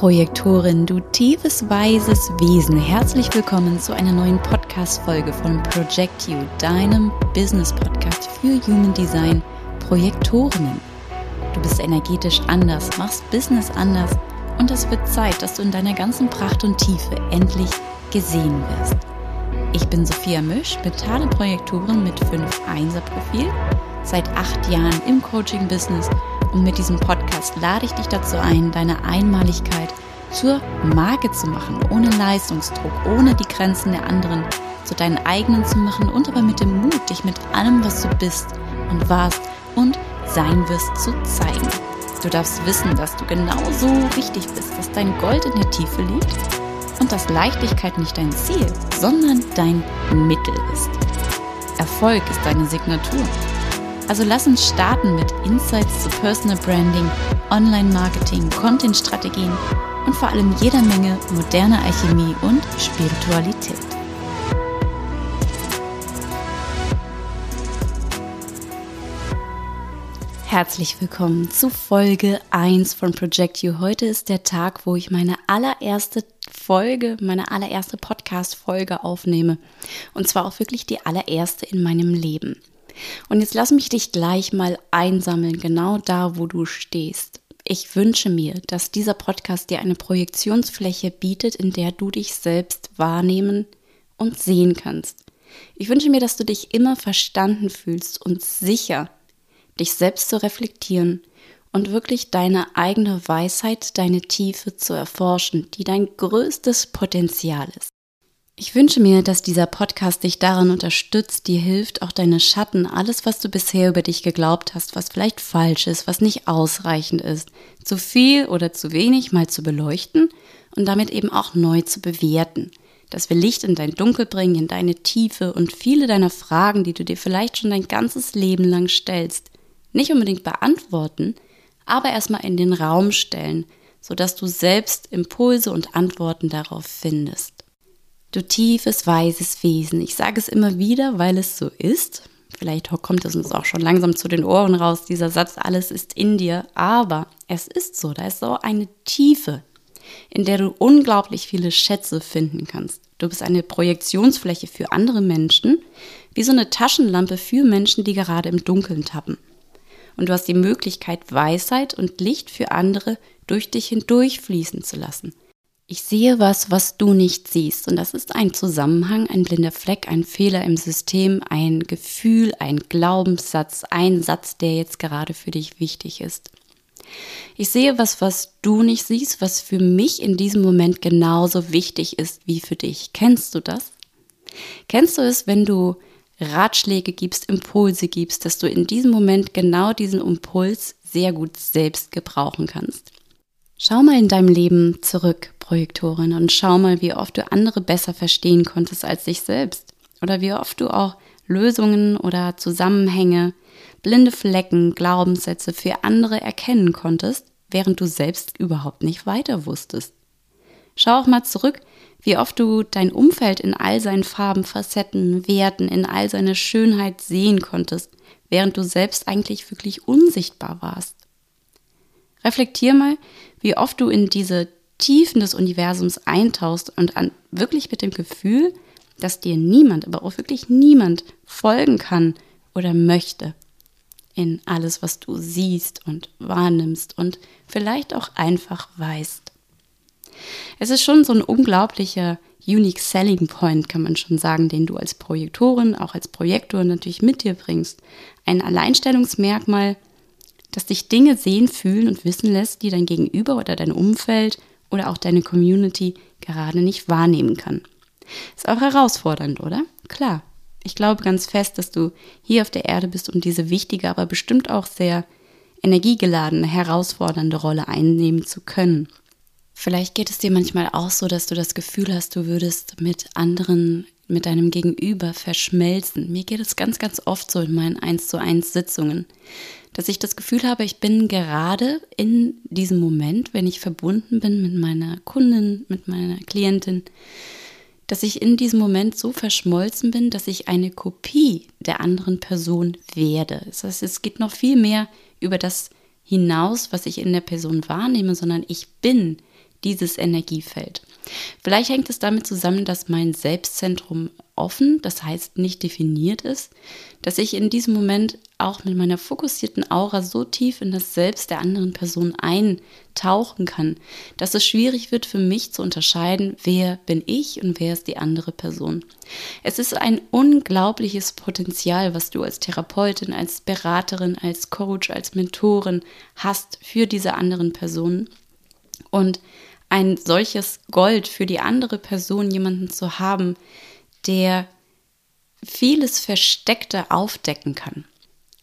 Projektorin, du tiefes, weises Wesen. Herzlich willkommen zu einer neuen Podcast-Folge von Project You, deinem Business-Podcast für Human Design Projektorinnen. Du bist energetisch anders, machst Business anders und es wird Zeit, dass du in deiner ganzen Pracht und Tiefe endlich gesehen wirst. Ich bin Sophia Misch, mentale Projektorin mit 5 1er-Profil, seit acht Jahren im Coaching-Business und mit diesem Podcast lade ich dich dazu ein, deine Einmaligkeit zur Marke zu machen, ohne Leistungsdruck, ohne die Grenzen der anderen zu deinen eigenen zu machen und aber mit dem Mut, dich mit allem, was du bist und warst und sein wirst, zu zeigen. Du darfst wissen, dass du genauso wichtig bist, dass dein Gold in der Tiefe liegt und dass Leichtigkeit nicht dein Ziel, sondern dein Mittel ist. Erfolg ist deine Signatur. Also lass uns starten mit Insights zu Personal Branding, Online-Marketing, Content-Strategien und vor allem jeder Menge moderner Alchemie und Spiritualität. Herzlich willkommen zu Folge 1 von Project You. Heute ist der Tag, wo ich meine allererste Folge, meine allererste Podcast-Folge aufnehme. Und zwar auch wirklich die allererste in meinem Leben. Und jetzt lass mich dich gleich mal einsammeln, genau da, wo du stehst. Ich wünsche mir, dass dieser Podcast dir eine Projektionsfläche bietet, in der du dich selbst wahrnehmen und sehen kannst. Ich wünsche mir, dass du dich immer verstanden fühlst und sicher, dich selbst zu reflektieren und wirklich deine eigene Weisheit, deine Tiefe zu erforschen, die dein größtes Potenzial ist. Ich wünsche mir, dass dieser Podcast dich daran unterstützt, dir hilft, auch deine Schatten, alles, was du bisher über dich geglaubt hast, was vielleicht falsch ist, was nicht ausreichend ist, zu viel oder zu wenig mal zu beleuchten und damit eben auch neu zu bewerten. Dass wir Licht in dein Dunkel bringen, in deine Tiefe und viele deiner Fragen, die du dir vielleicht schon dein ganzes Leben lang stellst, nicht unbedingt beantworten, aber erstmal in den Raum stellen, sodass du selbst Impulse und Antworten darauf findest. Du tiefes, weises Wesen. Ich sage es immer wieder, weil es so ist. Vielleicht kommt es uns auch schon langsam zu den Ohren raus, dieser Satz, alles ist in dir. Aber es ist so, da ist so eine Tiefe, in der du unglaublich viele Schätze finden kannst. Du bist eine Projektionsfläche für andere Menschen, wie so eine Taschenlampe für Menschen, die gerade im Dunkeln tappen. Und du hast die Möglichkeit, Weisheit und Licht für andere durch dich hindurch fließen zu lassen. Ich sehe was, was du nicht siehst. Und das ist ein Zusammenhang, ein blinder Fleck, ein Fehler im System, ein Gefühl, ein Glaubenssatz, ein Satz, der jetzt gerade für dich wichtig ist. Ich sehe was, was du nicht siehst, was für mich in diesem Moment genauso wichtig ist wie für dich. Kennst du das? Kennst du es, wenn du Ratschläge gibst, Impulse gibst, dass du in diesem Moment genau diesen Impuls sehr gut selbst gebrauchen kannst? Schau mal in deinem Leben zurück, Projektorin, und schau mal, wie oft du andere besser verstehen konntest als dich selbst. Oder wie oft du auch Lösungen oder Zusammenhänge, blinde Flecken, Glaubenssätze für andere erkennen konntest, während du selbst überhaupt nicht weiter wusstest. Schau auch mal zurück, wie oft du dein Umfeld in all seinen Farben, Facetten, Werten, in all seiner Schönheit sehen konntest, während du selbst eigentlich wirklich unsichtbar warst. Reflektier mal, wie oft du in diese Tiefen des Universums eintauchst und an, wirklich mit dem Gefühl, dass dir niemand, aber auch wirklich niemand folgen kann oder möchte in alles, was du siehst und wahrnimmst und vielleicht auch einfach weißt. Es ist schon so ein unglaublicher Unique Selling Point, kann man schon sagen, den du als Projektorin, auch als Projektor natürlich mit dir bringst. Ein Alleinstellungsmerkmal, das dich Dinge sehen, fühlen und wissen lässt, die dein Gegenüber oder dein Umfeld oder auch deine Community gerade nicht wahrnehmen kann. Ist auch herausfordernd, oder? Klar. Ich glaube ganz fest, dass du hier auf der Erde bist, um diese wichtige, aber bestimmt auch sehr energiegeladene, herausfordernde Rolle einnehmen zu können. Vielleicht geht es dir manchmal auch so, dass du das Gefühl hast, du würdest mit anderen, mit deinem Gegenüber verschmelzen. Mir geht es ganz, ganz oft so in meinen 1 zu 1 Sitzungen, dass ich das Gefühl habe, ich bin gerade in diesem Moment, wenn ich verbunden bin mit meiner Kundin, mit meiner Klientin, dass ich in diesem Moment so verschmolzen bin, dass ich eine Kopie der anderen Person werde. Das heißt, es geht noch viel mehr über das hinaus, was ich in der Person wahrnehme, sondern ich bin dieses Energiefeld. Vielleicht hängt es damit zusammen, dass mein Selbstzentrum offen, das heißt nicht definiert ist, dass ich in diesem Moment auch mit meiner fokussierten Aura so tief in das Selbst der anderen Person eintauchen kann, dass es schwierig wird für mich zu unterscheiden, wer bin ich und wer ist die andere Person. Es ist ein unglaubliches Potenzial, was du als Therapeutin, als Beraterin, als Coach, als Mentorin hast für diese anderen Personen. Und ein solches Gold für die andere Person, jemanden zu haben, der vieles Versteckte aufdecken kann.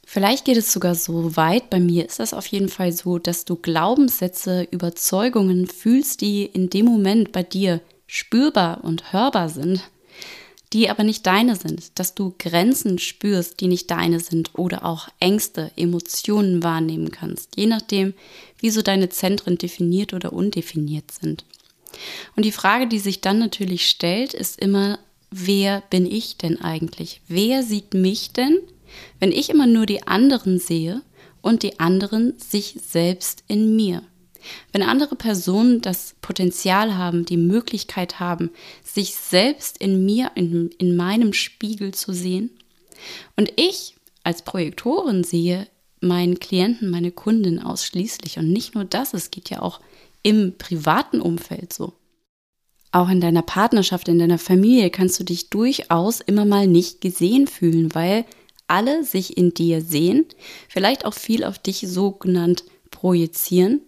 Vielleicht geht es sogar so weit, bei mir ist das auf jeden Fall so, dass du Glaubenssätze, Überzeugungen fühlst, die in dem Moment bei dir spürbar und hörbar sind, die aber nicht deine sind, dass du Grenzen spürst, die nicht deine sind oder auch Ängste, Emotionen wahrnehmen kannst, je nachdem, wie so deine Zentren definiert oder undefiniert sind. Und die Frage, die sich dann natürlich stellt, ist immer, wer bin ich denn eigentlich? Wer sieht mich denn, wenn ich immer nur die anderen sehe und die anderen sich selbst in mir? Wenn andere Personen das Potenzial haben, die Möglichkeit haben, sich selbst in mir, in, in meinem Spiegel zu sehen, und ich als Projektorin sehe meinen Klienten, meine Kundin ausschließlich, und nicht nur das, es geht ja auch im privaten Umfeld so. Auch in deiner Partnerschaft, in deiner Familie kannst du dich durchaus immer mal nicht gesehen fühlen, weil alle sich in dir sehen, vielleicht auch viel auf dich sogenannt projizieren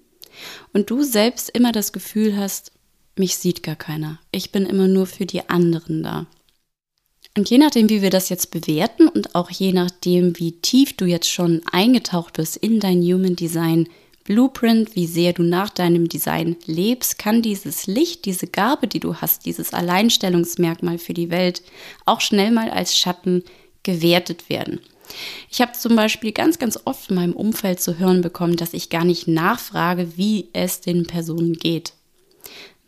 und du selbst immer das Gefühl hast, mich sieht gar keiner. Ich bin immer nur für die anderen da. Und je nachdem, wie wir das jetzt bewerten und auch je nachdem, wie tief du jetzt schon eingetaucht bist in dein Human Design Blueprint, wie sehr du nach deinem Design lebst, kann dieses Licht, diese Gabe, die du hast, dieses Alleinstellungsmerkmal für die Welt auch schnell mal als Schatten gewertet werden. Ich habe zum Beispiel ganz, ganz oft in meinem Umfeld zu hören bekommen, dass ich gar nicht nachfrage, wie es den Personen geht.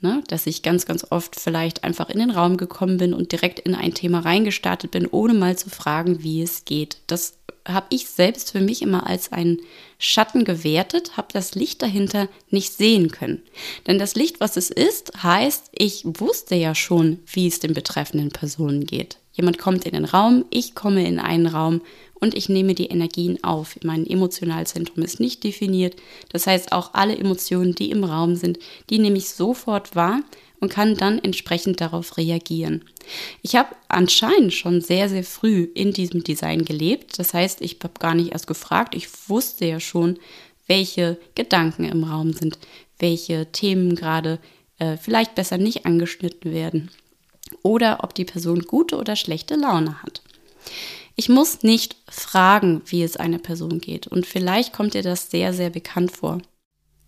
Ne? Dass ich ganz, ganz oft vielleicht einfach in den Raum gekommen bin und direkt in ein Thema reingestartet bin, ohne mal zu fragen, wie es geht. Das habe ich selbst für mich immer als einen Schatten gewertet, habe das Licht dahinter nicht sehen können. Denn das Licht, was es ist, heißt, ich wusste ja schon, wie es den betreffenden Personen geht. Jemand kommt in den Raum, ich komme in einen Raum und ich nehme die Energien auf. Mein Emotionalzentrum ist nicht definiert. Das heißt, auch alle Emotionen, die im Raum sind, die nehme ich sofort wahr und kann dann entsprechend darauf reagieren. Ich habe anscheinend schon sehr, sehr früh in diesem Design gelebt. Das heißt, ich habe gar nicht erst gefragt. Ich wusste ja schon, welche Gedanken im Raum sind, welche Themen gerade äh, vielleicht besser nicht angeschnitten werden oder ob die Person gute oder schlechte Laune hat. Ich muss nicht fragen, wie es einer Person geht. Und vielleicht kommt dir das sehr, sehr bekannt vor.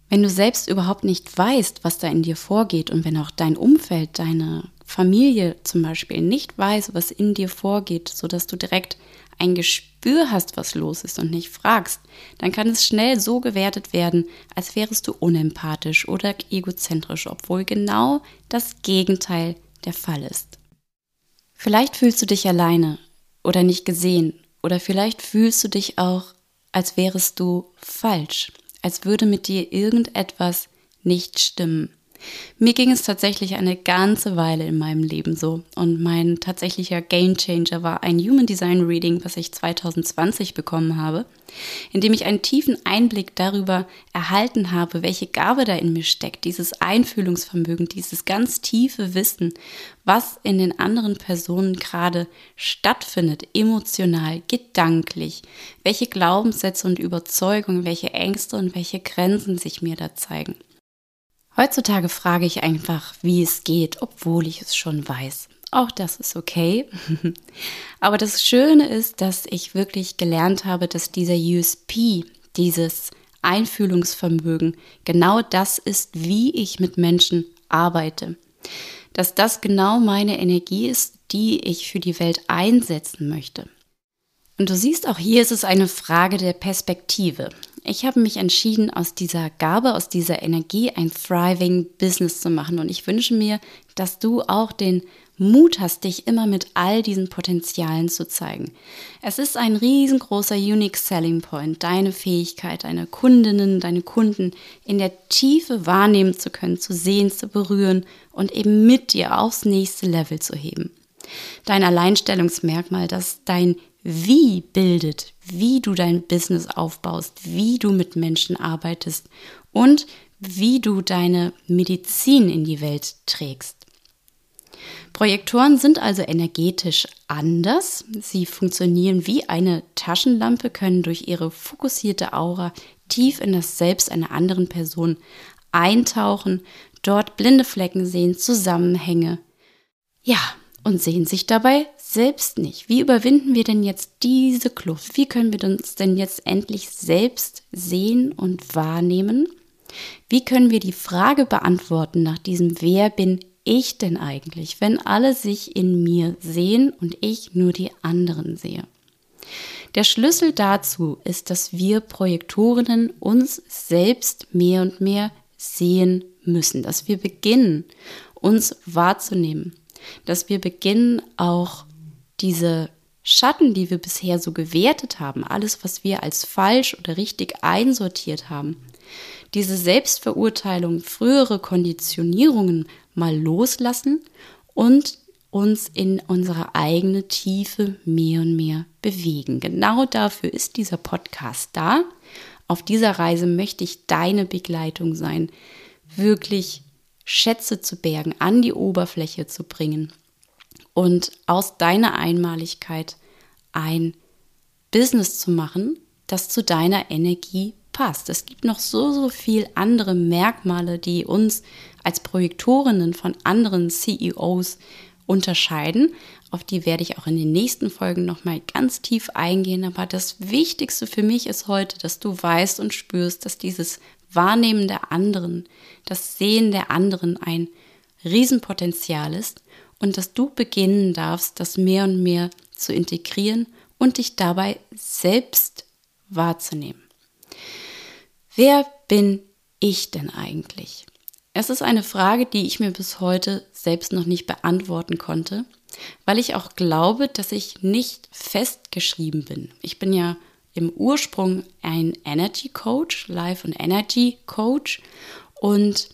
Wenn du selbst überhaupt nicht weißt, was da in dir vorgeht und wenn auch dein Umfeld, deine Familie zum Beispiel nicht weiß, was in dir vorgeht, sodass du direkt ein Gespür hast, was los ist und nicht fragst, dann kann es schnell so gewertet werden, als wärest du unempathisch oder egozentrisch, obwohl genau das Gegenteil der Fall ist. Vielleicht fühlst du dich alleine oder nicht gesehen oder vielleicht fühlst du dich auch, als wärest du falsch, als würde mit dir irgendetwas nicht stimmen. Mir ging es tatsächlich eine ganze Weile in meinem Leben so. Und mein tatsächlicher Game Changer war ein Human Design Reading, was ich 2020 bekommen habe, in dem ich einen tiefen Einblick darüber erhalten habe, welche Gabe da in mir steckt, dieses Einfühlungsvermögen, dieses ganz tiefe Wissen, was in den anderen Personen gerade stattfindet, emotional, gedanklich, welche Glaubenssätze und Überzeugungen, welche Ängste und welche Grenzen sich mir da zeigen. Heutzutage frage ich einfach, wie es geht, obwohl ich es schon weiß. Auch das ist okay. Aber das Schöne ist, dass ich wirklich gelernt habe, dass dieser USP, dieses Einfühlungsvermögen, genau das ist, wie ich mit Menschen arbeite. Dass das genau meine Energie ist, die ich für die Welt einsetzen möchte. Und du siehst, auch hier ist es eine Frage der Perspektive. Ich habe mich entschieden, aus dieser Gabe, aus dieser Energie ein thriving Business zu machen. Und ich wünsche mir, dass du auch den Mut hast, dich immer mit all diesen Potenzialen zu zeigen. Es ist ein riesengroßer Unique Selling Point, deine Fähigkeit, deine Kundinnen, deine Kunden in der Tiefe wahrnehmen zu können, zu sehen, zu berühren und eben mit dir aufs nächste Level zu heben. Dein Alleinstellungsmerkmal, das dein Wie bildet, wie du dein Business aufbaust, wie du mit Menschen arbeitest und wie du deine Medizin in die Welt trägst. Projektoren sind also energetisch anders. Sie funktionieren wie eine Taschenlampe, können durch ihre fokussierte Aura tief in das Selbst einer anderen Person eintauchen, dort blinde Flecken sehen, Zusammenhänge. Ja, und sehen sich dabei selbst nicht. Wie überwinden wir denn jetzt diese Kluft? Wie können wir uns denn jetzt endlich selbst sehen und wahrnehmen? Wie können wir die Frage beantworten nach diesem Wer bin ich denn eigentlich, wenn alle sich in mir sehen und ich nur die anderen sehe? Der Schlüssel dazu ist, dass wir Projektorinnen uns selbst mehr und mehr sehen müssen, dass wir beginnen, uns wahrzunehmen, dass wir beginnen, auch diese Schatten, die wir bisher so gewertet haben, alles, was wir als falsch oder richtig einsortiert haben, diese Selbstverurteilung, frühere Konditionierungen mal loslassen und uns in unsere eigene Tiefe mehr und mehr bewegen. Genau dafür ist dieser Podcast da. Auf dieser Reise möchte ich deine Begleitung sein, wirklich Schätze zu bergen, an die Oberfläche zu bringen und aus deiner Einmaligkeit ein Business zu machen, das zu deiner Energie passt. Es gibt noch so, so viel andere Merkmale, die uns als Projektorinnen von anderen CEOs unterscheiden. Auf die werde ich auch in den nächsten Folgen nochmal ganz tief eingehen. Aber das Wichtigste für mich ist heute, dass du weißt und spürst, dass dieses Wahrnehmen der anderen, das Sehen der anderen ein Riesenpotenzial ist und dass du beginnen darfst, das mehr und mehr zu integrieren und dich dabei selbst wahrzunehmen. Wer bin ich denn eigentlich? Es ist eine Frage, die ich mir bis heute selbst noch nicht beantworten konnte, weil ich auch glaube, dass ich nicht festgeschrieben bin. Ich bin ja im Ursprung ein Energy Coach, Life und Energy Coach und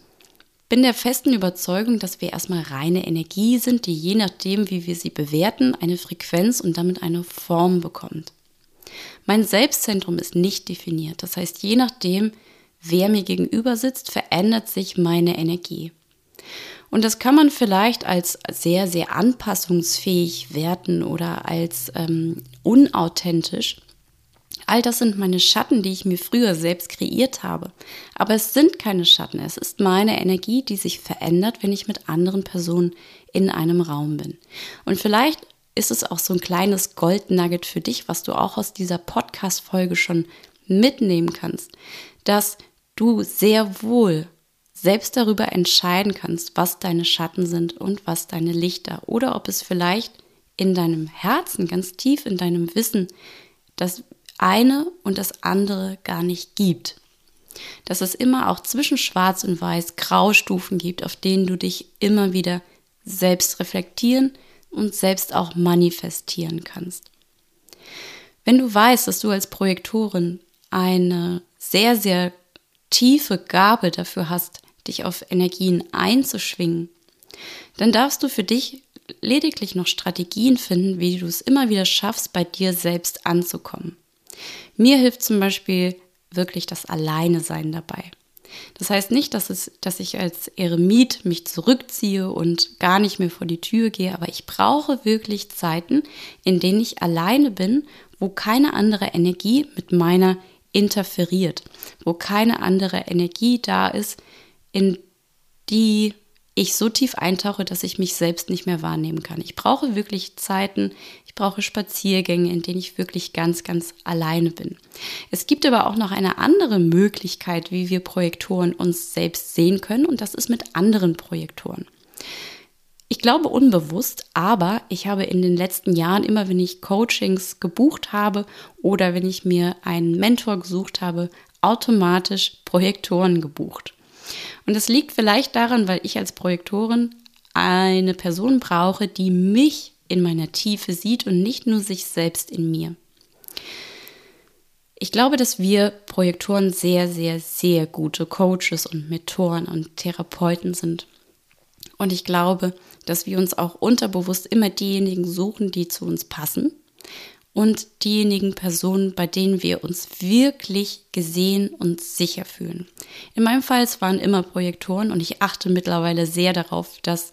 bin der festen Überzeugung, dass wir erstmal reine Energie sind, die je nachdem, wie wir sie bewerten, eine Frequenz und damit eine Form bekommt. Mein Selbstzentrum ist nicht definiert. Das heißt, je nachdem, wer mir gegenüber sitzt, verändert sich meine Energie. Und das kann man vielleicht als sehr, sehr anpassungsfähig werten oder als ähm, unauthentisch. All das sind meine Schatten, die ich mir früher selbst kreiert habe. Aber es sind keine Schatten. Es ist meine Energie, die sich verändert, wenn ich mit anderen Personen in einem Raum bin. Und vielleicht ist es auch so ein kleines Goldnugget für dich, was du auch aus dieser Podcast-Folge schon mitnehmen kannst, dass du sehr wohl selbst darüber entscheiden kannst, was deine Schatten sind und was deine Lichter oder ob es vielleicht in deinem Herzen, ganz tief in deinem Wissen, das eine und das andere gar nicht gibt. Dass es immer auch zwischen Schwarz und Weiß Graustufen gibt, auf denen du dich immer wieder selbst reflektieren und selbst auch manifestieren kannst. Wenn du weißt, dass du als Projektorin eine sehr, sehr tiefe Gabe dafür hast, dich auf Energien einzuschwingen, dann darfst du für dich lediglich noch Strategien finden, wie du es immer wieder schaffst, bei dir selbst anzukommen. Mir hilft zum Beispiel wirklich das Alleine sein dabei. Das heißt nicht, dass, es, dass ich als Eremit mich zurückziehe und gar nicht mehr vor die Tür gehe, aber ich brauche wirklich Zeiten, in denen ich alleine bin, wo keine andere Energie mit meiner interferiert, wo keine andere Energie da ist, in die ich so tief eintauche, dass ich mich selbst nicht mehr wahrnehmen kann. Ich brauche wirklich Zeiten, ich brauche Spaziergänge, in denen ich wirklich ganz, ganz alleine bin. Es gibt aber auch noch eine andere Möglichkeit, wie wir Projektoren uns selbst sehen können, und das ist mit anderen Projektoren. Ich glaube unbewusst, aber ich habe in den letzten Jahren immer, wenn ich Coachings gebucht habe oder wenn ich mir einen Mentor gesucht habe, automatisch Projektoren gebucht. Und das liegt vielleicht daran, weil ich als Projektorin eine Person brauche, die mich in meiner Tiefe sieht und nicht nur sich selbst in mir. Ich glaube, dass wir Projektoren sehr, sehr, sehr gute Coaches und Mentoren und Therapeuten sind. Und ich glaube, dass wir uns auch unterbewusst immer diejenigen suchen, die zu uns passen und diejenigen Personen, bei denen wir uns wirklich gesehen und sicher fühlen. In meinem Fall es waren immer Projektoren und ich achte mittlerweile sehr darauf, dass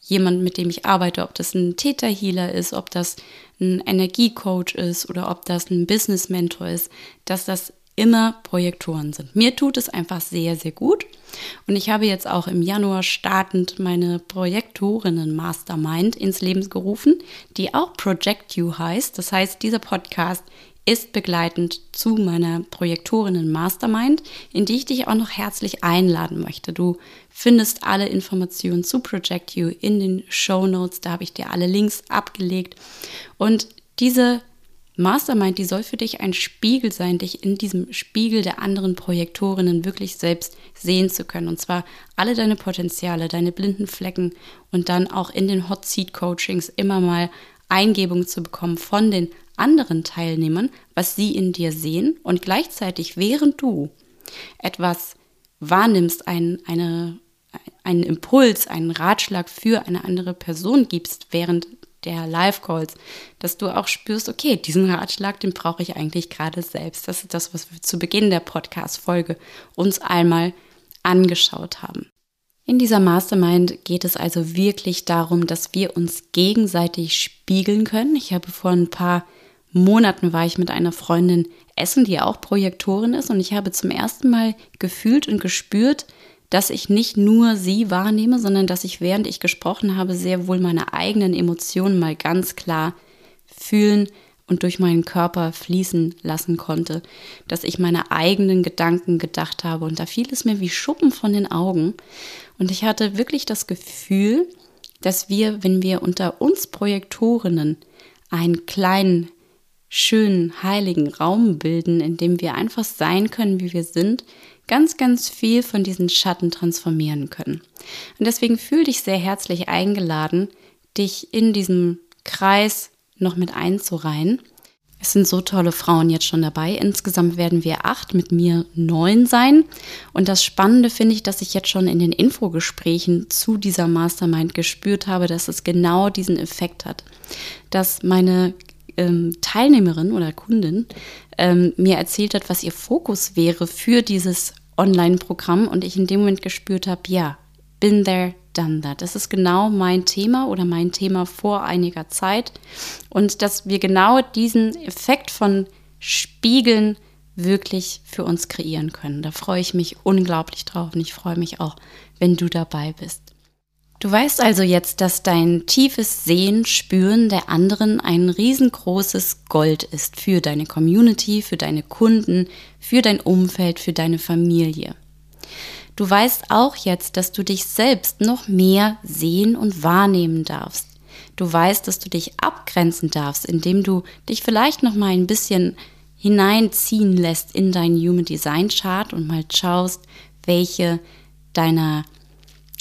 jemand, mit dem ich arbeite, ob das ein Täterhealer ist, ob das ein Energiecoach ist oder ob das ein Business Mentor ist, dass das immer Projektoren sind. Mir tut es einfach sehr, sehr gut. Und ich habe jetzt auch im Januar startend meine Projektorinnen Mastermind ins Leben gerufen, die auch Project You heißt. Das heißt, dieser Podcast ist begleitend zu meiner Projektorinnen Mastermind, in die ich dich auch noch herzlich einladen möchte. Du findest alle Informationen zu Project You in den Show Notes, da habe ich dir alle Links abgelegt. Und diese Mastermind, die soll für dich ein Spiegel sein, dich in diesem Spiegel der anderen Projektorinnen wirklich selbst sehen zu können. Und zwar alle deine Potenziale, deine blinden Flecken und dann auch in den Hot Seat Coachings immer mal Eingebung zu bekommen von den anderen Teilnehmern, was sie in dir sehen und gleichzeitig, während du etwas wahrnimmst, ein, eine, einen Impuls, einen Ratschlag für eine andere Person gibst, während der Live-Calls, dass du auch spürst, okay, diesen Ratschlag, den brauche ich eigentlich gerade selbst. Das ist das, was wir zu Beginn der Podcast-Folge uns einmal angeschaut haben. In dieser Mastermind geht es also wirklich darum, dass wir uns gegenseitig spiegeln können. Ich habe vor ein paar Monaten war ich mit einer Freundin essen, die auch Projektorin ist und ich habe zum ersten Mal gefühlt und gespürt, dass ich nicht nur sie wahrnehme, sondern dass ich, während ich gesprochen habe, sehr wohl meine eigenen Emotionen mal ganz klar fühlen und durch meinen Körper fließen lassen konnte, dass ich meine eigenen Gedanken gedacht habe. Und da fiel es mir wie Schuppen von den Augen. Und ich hatte wirklich das Gefühl, dass wir, wenn wir unter uns Projektorinnen einen kleinen, schönen, heiligen Raum bilden, in dem wir einfach sein können, wie wir sind, ganz, ganz viel von diesen Schatten transformieren können. Und deswegen fühl dich sehr herzlich eingeladen, dich in diesem Kreis noch mit einzureihen. Es sind so tolle Frauen jetzt schon dabei. Insgesamt werden wir acht, mit mir neun sein. Und das Spannende finde ich, dass ich jetzt schon in den Infogesprächen zu dieser Mastermind gespürt habe, dass es genau diesen Effekt hat. Dass meine ähm, Teilnehmerin oder Kundin ähm, mir erzählt hat, was ihr Fokus wäre für dieses Online-Programm und ich in dem Moment gespürt habe, ja, been there, done that. Das ist genau mein Thema oder mein Thema vor einiger Zeit. Und dass wir genau diesen Effekt von Spiegeln wirklich für uns kreieren können. Da freue ich mich unglaublich drauf und ich freue mich auch, wenn du dabei bist. Du weißt also jetzt, dass dein tiefes Sehen, Spüren der anderen ein riesengroßes Gold ist für deine Community, für deine Kunden, für dein Umfeld, für deine Familie. Du weißt auch jetzt, dass du dich selbst noch mehr sehen und wahrnehmen darfst. Du weißt, dass du dich abgrenzen darfst, indem du dich vielleicht noch mal ein bisschen hineinziehen lässt in deinen Human Design Chart und mal schaust, welche deiner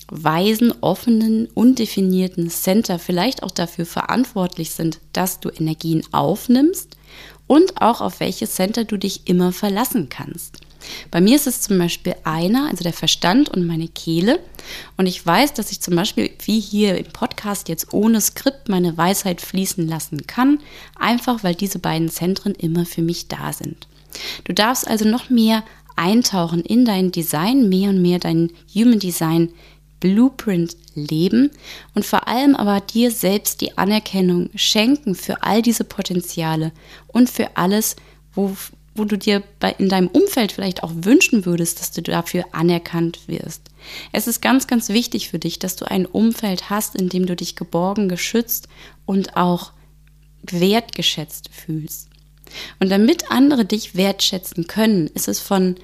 weisen, offenen, undefinierten Center vielleicht auch dafür verantwortlich sind, dass du Energien aufnimmst und auch auf welche Center du dich immer verlassen kannst. Bei mir ist es zum Beispiel einer, also der Verstand und meine Kehle. Und ich weiß, dass ich zum Beispiel, wie hier im Podcast, jetzt ohne Skript meine Weisheit fließen lassen kann, einfach weil diese beiden Zentren immer für mich da sind. Du darfst also noch mehr eintauchen in dein Design, mehr und mehr dein Human Design Blueprint leben und vor allem aber dir selbst die Anerkennung schenken für all diese Potenziale und für alles, wo, wo du dir bei, in deinem Umfeld vielleicht auch wünschen würdest, dass du dafür anerkannt wirst. Es ist ganz, ganz wichtig für dich, dass du ein Umfeld hast, in dem du dich geborgen, geschützt und auch wertgeschätzt fühlst. Und damit andere dich wertschätzen können, ist es von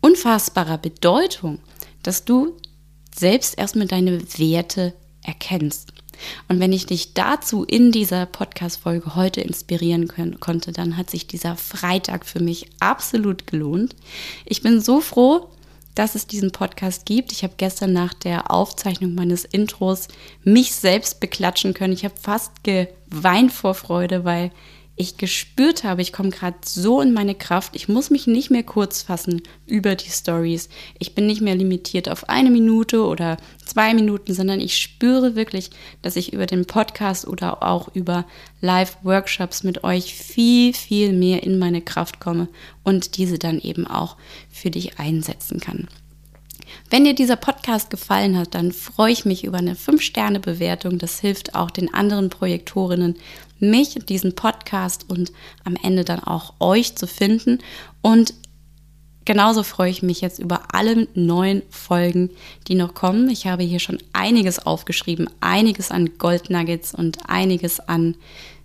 unfassbarer Bedeutung, dass du selbst erstmal deine Werte erkennst. Und wenn ich dich dazu in dieser Podcast-Folge heute inspirieren können, konnte, dann hat sich dieser Freitag für mich absolut gelohnt. Ich bin so froh, dass es diesen Podcast gibt. Ich habe gestern nach der Aufzeichnung meines Intros mich selbst beklatschen können. Ich habe fast geweint vor Freude, weil ich gespürt habe, ich komme gerade so in meine Kraft, ich muss mich nicht mehr kurz fassen über die Stories. Ich bin nicht mehr limitiert auf eine Minute oder zwei Minuten, sondern ich spüre wirklich, dass ich über den Podcast oder auch über Live-Workshops mit euch viel, viel mehr in meine Kraft komme und diese dann eben auch für dich einsetzen kann. Wenn dir dieser Podcast gefallen hat, dann freue ich mich über eine 5-Sterne-Bewertung. Das hilft auch den anderen Projektorinnen, mich, diesen Podcast und am Ende dann auch euch zu finden. Und genauso freue ich mich jetzt über alle neuen Folgen, die noch kommen. Ich habe hier schon einiges aufgeschrieben, einiges an Goldnuggets und einiges an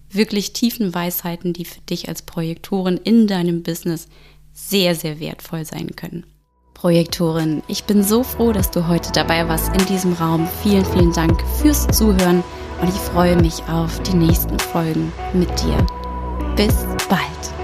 wirklich tiefen Weisheiten, die für dich als Projektorin in deinem Business sehr, sehr wertvoll sein können. Projektorin, ich bin so froh, dass du heute dabei warst in diesem Raum. Vielen, vielen Dank fürs Zuhören und ich freue mich auf die nächsten Folgen mit dir. Bis bald.